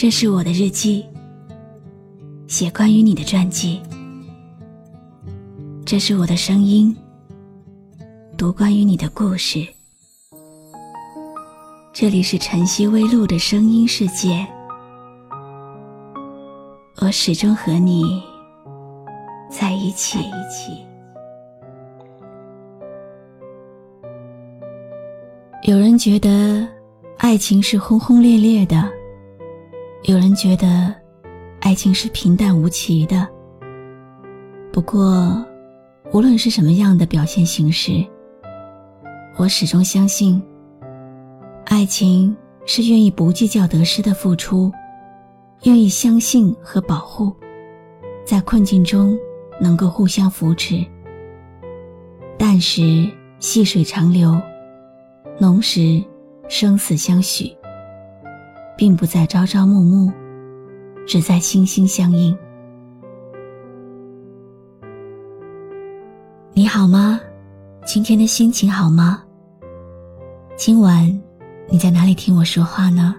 这是我的日记，写关于你的传记。这是我的声音，读关于你的故事。这里是晨曦微露的声音世界，我始终和你在一起。有人觉得爱情是轰轰烈烈的，有人觉得爱情是平淡无奇的。不过，无论是什么样的表现形式，我始终相信，爱情是愿意不计较得失的付出，愿意相信和保护，在困境中能够互相扶持。淡时细水长流。浓时，生死相许，并不在朝朝暮暮，只在心心相印。你好吗？今天的心情好吗？今晚你在哪里听我说话呢？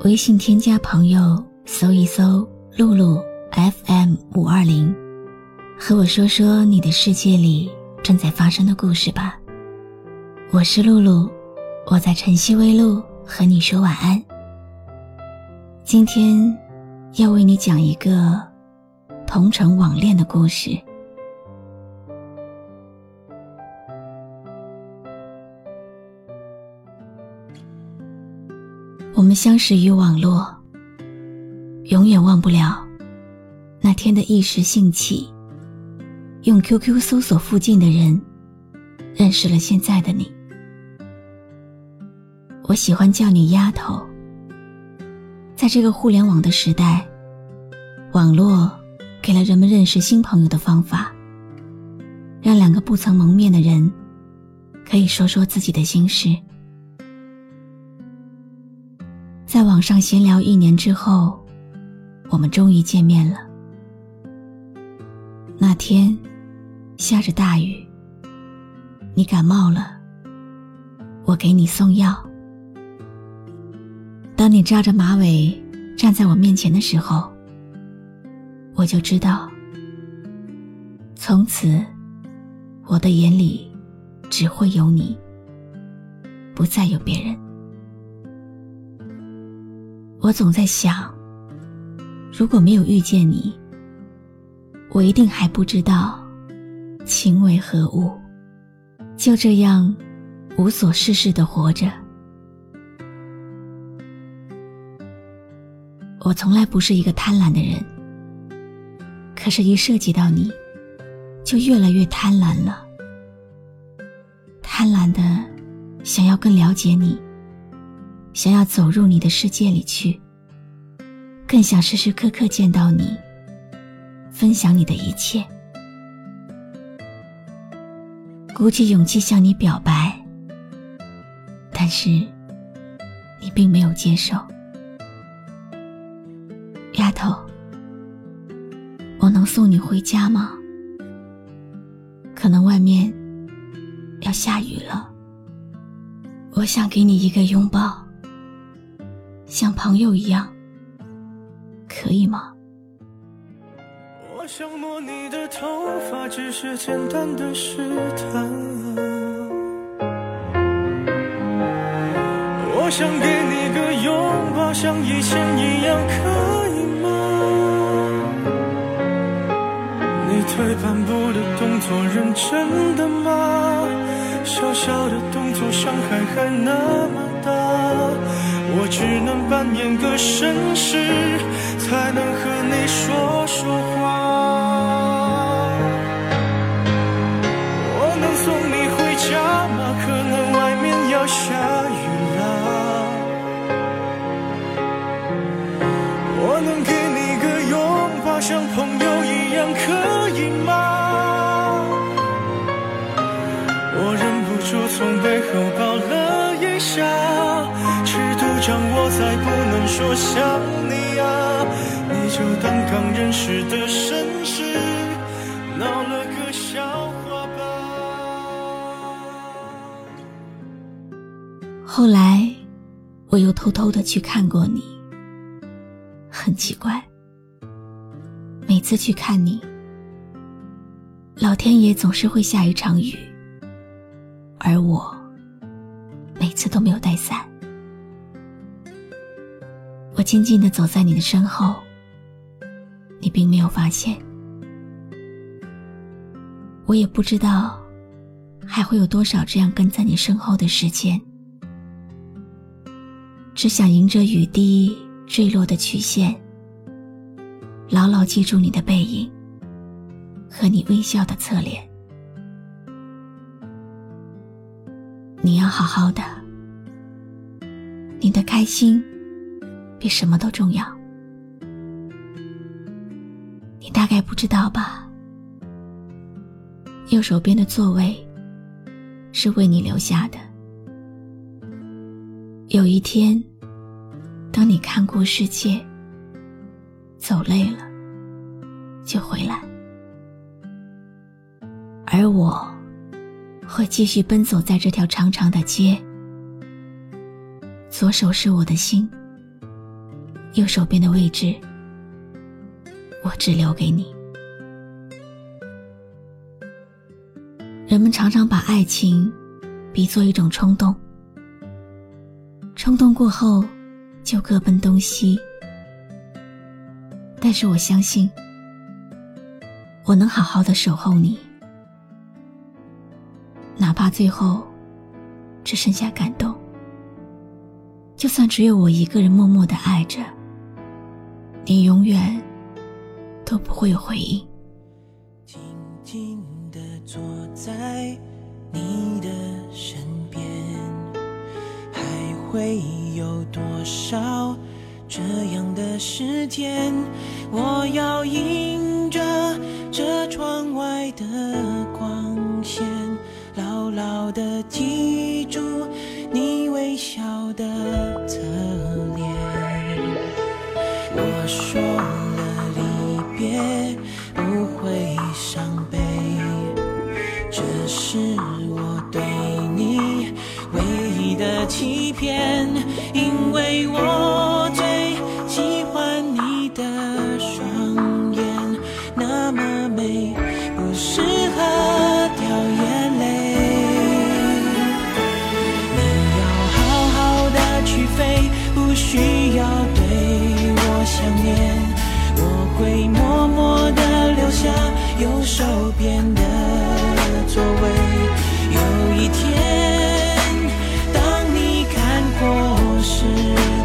微信添加朋友，搜一搜“露露 FM 五二零”，和我说说你的世界里正在发生的故事吧。我是露露，我在晨曦微露和你说晚安。今天要为你讲一个同城网恋的故事。我们相识于网络，永远忘不了那天的一时兴起，用 QQ 搜索附近的人，认识了现在的你。我喜欢叫你丫头。在这个互联网的时代，网络给了人们认识新朋友的方法，让两个不曾谋面的人可以说说自己的心事。在网上闲聊一年之后，我们终于见面了。那天下着大雨，你感冒了，我给你送药。当你扎着马尾站在我面前的时候，我就知道，从此我的眼里只会有你，不再有别人。我总在想，如果没有遇见你，我一定还不知道情为何物，就这样无所事事的活着。从来不是一个贪婪的人，可是，一涉及到你，就越来越贪婪了。贪婪的想要更了解你，想要走入你的世界里去，更想时时刻刻见到你，分享你的一切。鼓起勇气向你表白，但是你并没有接受。送你回家吗？可能外面要下雨了。我想给你一个拥抱，像朋友一样，可以吗？我想摸你的头发，只是简单的试探。我想给你个拥抱，像以前一样，可。真的吗？小小的动作，伤害还那么大。我只能扮演个绅士，才能和你说说话。我能送你回家吗？可能外面要下雨了。我能给你个拥抱，像朋友一样，可以吗。从背后抱了一下，尺度掌握在不能说想你啊，你就当刚认识的绅士，闹了个笑话吧。后来，我又偷偷的去看过你，很奇怪，每次去看你，老天爷总是会下一场雨，而我每次都没有带伞。我静静的走在你的身后，你并没有发现。我也不知道，还会有多少这样跟在你身后的时间。只想迎着雨滴坠落的曲线，牢牢记住你的背影和你微笑的侧脸。你要好好的，你的开心比什么都重要。你大概不知道吧？右手边的座位是为你留下的。有一天，当你看过世界，走累了，就回来，而我会继续奔走在这条长长的街。左手是我的心，右手边的位置，我只留给你。人们常常把爱情比作一种冲动。冲动过后，就各奔东西。但是我相信，我能好好的守候你，怕最后只剩下感动。就算只有我一个人默默的爱着，你永远都不会有回应。静静的坐在你的身边，还会有多少这样的时间？我要迎着这窗外的光，牢的记住你微笑的侧脸。我说了离别不会伤悲，这是我对你。唯一的欺骗，想念，我会默默的留下右手边的座位。有一天。当你看过世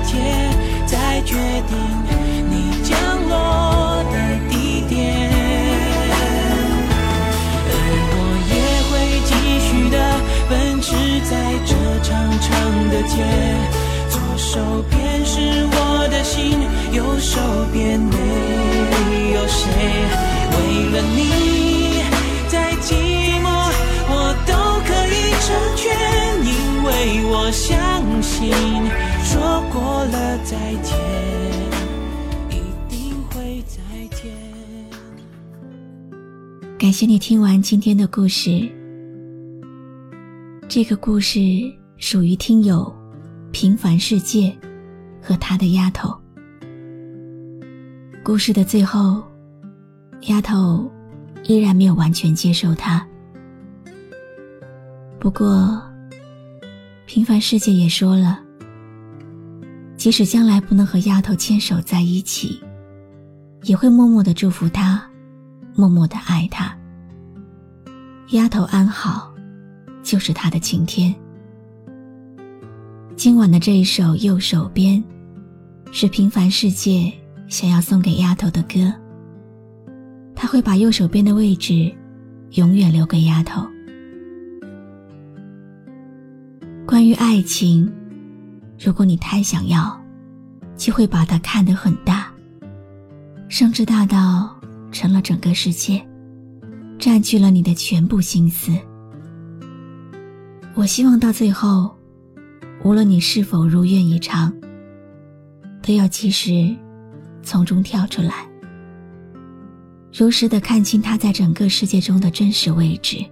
界，再决定你降落的地点，而我也会继续的奔驰在这长长的街。左手边是我的心，右手边没有谁。为了你，再寂寞我都可以成全，因为我相信。说过了再见，一定会再见。感谢你听完今天的故事。这个故事属于听友平凡世界和他的丫头。故事的最后，丫头依然没有完全接受他。不过，平凡世界也说了。即使将来不能和丫头牵手在一起，也会默默的祝福她，默默的爱她。丫头安好，就是他的晴天。今晚的这一首《右手边》，是平凡世界想要送给丫头的歌。他会把右手边的位置，永远留给丫头。关于爱情。如果你太想要，就会把它看得很大，甚至大到成了整个世界，占据了你的全部心思。我希望到最后，无论你是否如愿以偿，都要及时从中跳出来，如实的看清他在整个世界中的真实位置。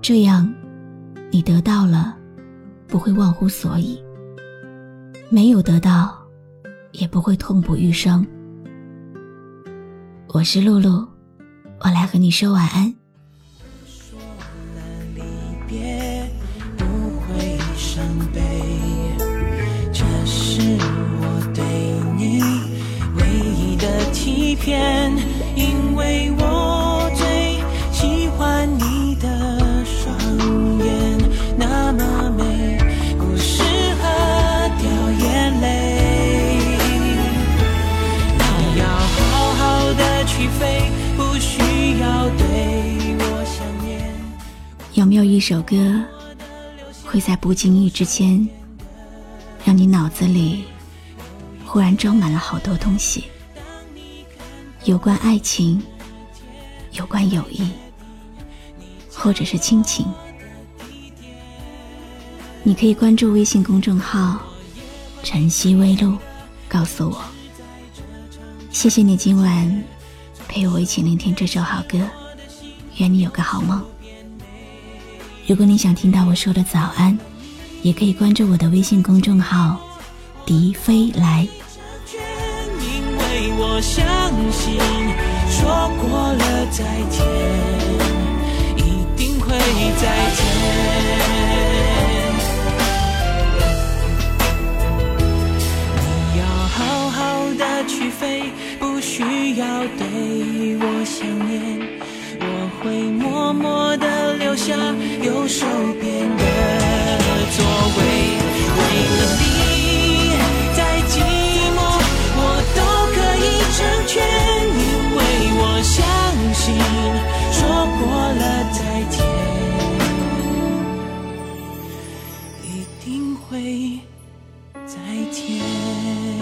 这样，你得到了。不会忘乎所以，没有得到，也不会痛不欲生。我是露露，我来和你说晚安。因为我最喜欢你的双眼，那么美，不适合掉眼泪。你要好好的去飞，不需要对我想念。有没有一首歌，会在不经意之间，让你脑子里忽然装满了好多东西？有关爱情，有关友谊，或者是亲情，你可以关注微信公众号“晨曦微露”，告诉我。谢谢你今晚陪我一起聆听这首好歌，愿你有个好梦。如果你想听到我说的早安，也可以关注我的微信公众号“迪飞来”。我相信，说过了再见，一定会再见。你要好好的去飞，不需要对我想念，我会默默的留下右手边的再见。